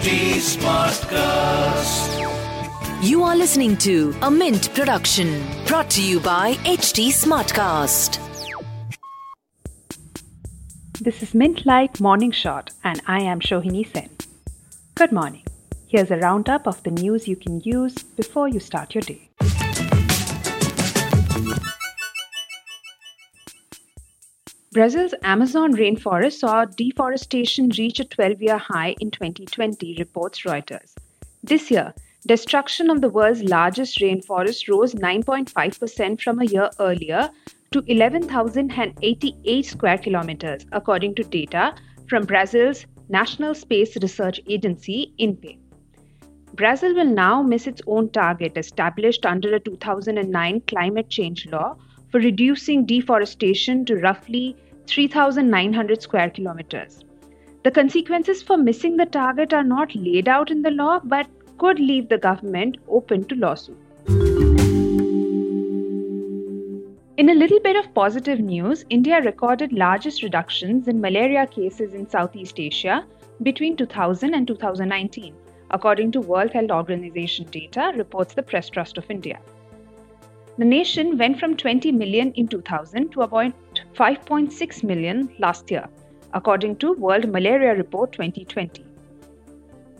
HT Smartcast. You are listening to a Mint production brought to you by HT Smartcast. This is Mint Light Morning Shot, and I am Shohini Sen. Good morning. Here's a roundup of the news you can use before you start your day. Brazil's Amazon rainforest saw deforestation reach a 12 year high in 2020, reports Reuters. This year, destruction of the world's largest rainforest rose 9.5% from a year earlier to 11,088 square kilometers, according to data from Brazil's National Space Research Agency, INPE. Brazil will now miss its own target established under a 2009 climate change law for reducing deforestation to roughly 3,900 square kilometers. The consequences for missing the target are not laid out in the law but could leave the government open to lawsuit. In a little bit of positive news, India recorded largest reductions in malaria cases in Southeast Asia between 2000 and 2019, according to World Health Organization data, reports the Press Trust of India. The nation went from 20 million in 2000 to about 5.6 million last year, according to World Malaria Report 2020.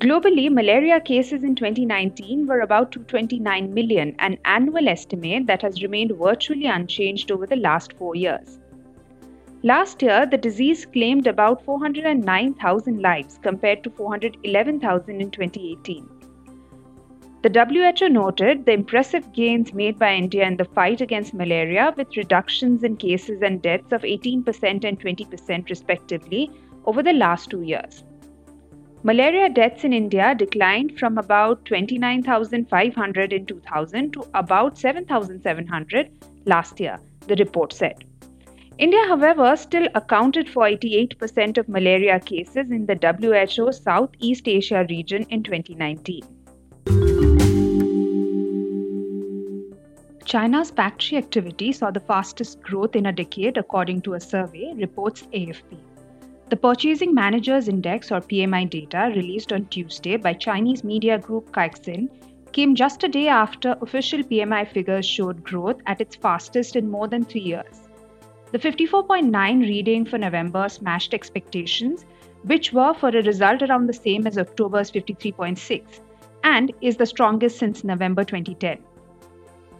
Globally, malaria cases in 2019 were about 229 million, an annual estimate that has remained virtually unchanged over the last four years. Last year, the disease claimed about 409,000 lives compared to 411,000 in 2018. The WHO noted the impressive gains made by India in the fight against malaria, with reductions in cases and deaths of 18% and 20% respectively over the last two years. Malaria deaths in India declined from about 29,500 in 2000 to about 7,700 last year, the report said. India, however, still accounted for 88% of malaria cases in the WHO Southeast Asia region in 2019. China's factory activity saw the fastest growth in a decade, according to a survey, reports AFP. The Purchasing Managers Index, or PMI data, released on Tuesday by Chinese media group Caixin, came just a day after official PMI figures showed growth at its fastest in more than three years. The 54.9 reading for November smashed expectations, which were for a result around the same as October's 53.6, and is the strongest since November 2010.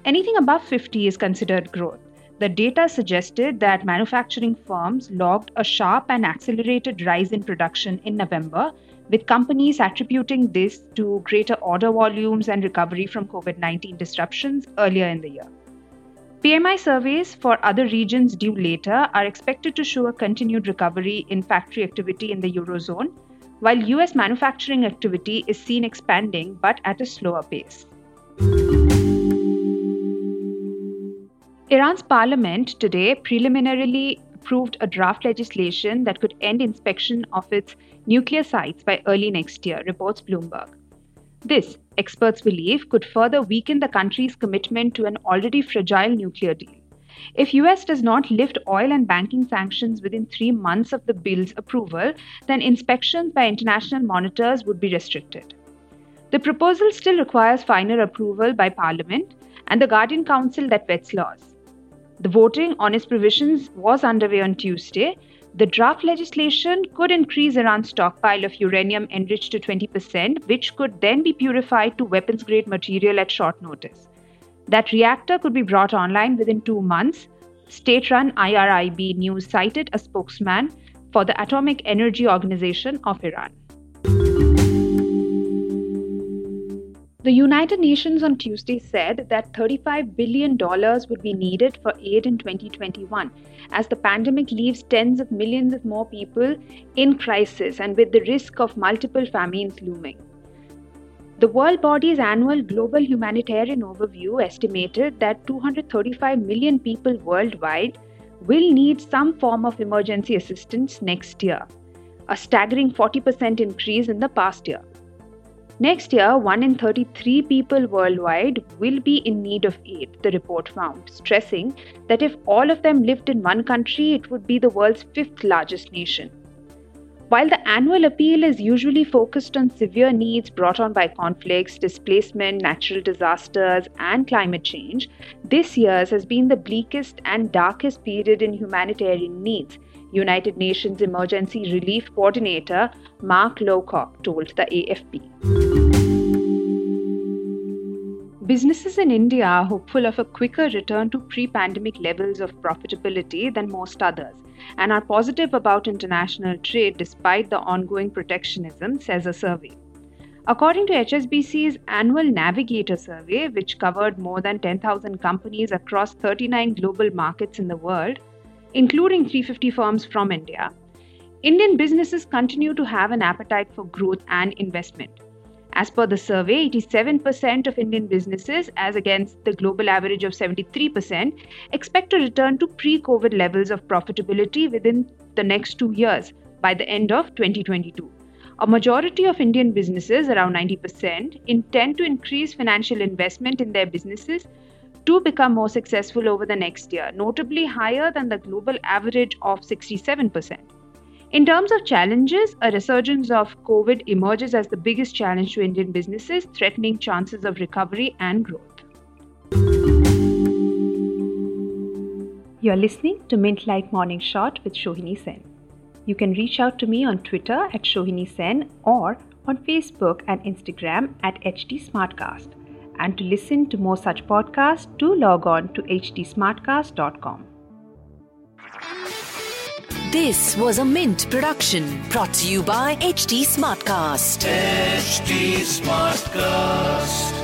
Anything above 50 is considered growth. The data suggested that manufacturing firms logged a sharp and accelerated rise in production in November, with companies attributing this to greater order volumes and recovery from COVID 19 disruptions earlier in the year. PMI surveys for other regions due later are expected to show a continued recovery in factory activity in the Eurozone, while US manufacturing activity is seen expanding but at a slower pace. Iran's parliament today preliminarily approved a draft legislation that could end inspection of its nuclear sites by early next year, reports Bloomberg. This, experts believe, could further weaken the country's commitment to an already fragile nuclear deal. If US does not lift oil and banking sanctions within 3 months of the bill's approval, then inspections by international monitors would be restricted. The proposal still requires final approval by parliament and the Guardian Council that vets laws. The voting on its provisions was underway on Tuesday. The draft legislation could increase Iran's stockpile of uranium enriched to 20%, which could then be purified to weapons grade material at short notice. That reactor could be brought online within two months. State run IRIB News cited a spokesman for the Atomic Energy Organization of Iran. The United Nations on Tuesday said that $35 billion would be needed for aid in 2021 as the pandemic leaves tens of millions of more people in crisis and with the risk of multiple famines looming. The world body's annual Global Humanitarian Overview estimated that 235 million people worldwide will need some form of emergency assistance next year, a staggering 40% increase in the past year. Next year, 1 in 33 people worldwide will be in need of aid, the report found, stressing that if all of them lived in one country, it would be the world's fifth largest nation. While the annual appeal is usually focused on severe needs brought on by conflicts, displacement, natural disasters, and climate change, this year's has been the bleakest and darkest period in humanitarian needs, United Nations Emergency Relief Coordinator Mark Lowcock told the AFP. Businesses in India are hopeful of a quicker return to pre pandemic levels of profitability than most others and are positive about international trade despite the ongoing protectionism, says a survey. According to HSBC's annual Navigator survey, which covered more than 10,000 companies across 39 global markets in the world, including 350 firms from India, Indian businesses continue to have an appetite for growth and investment. As per the survey, 87% of Indian businesses, as against the global average of 73%, expect to return to pre COVID levels of profitability within the next two years by the end of 2022. A majority of Indian businesses, around 90%, intend to increase financial investment in their businesses to become more successful over the next year, notably higher than the global average of 67%. In terms of challenges, a resurgence of COVID emerges as the biggest challenge to Indian businesses, threatening chances of recovery and growth. You're listening to Mint Light Morning Shot with Shohini Sen. You can reach out to me on Twitter at Shohini Sen or on Facebook and Instagram at HT Smartcast. And to listen to more such podcasts, do log on to htsmartcast.com. This was a Mint production brought to you by HT Smartcast. HT Smartcast.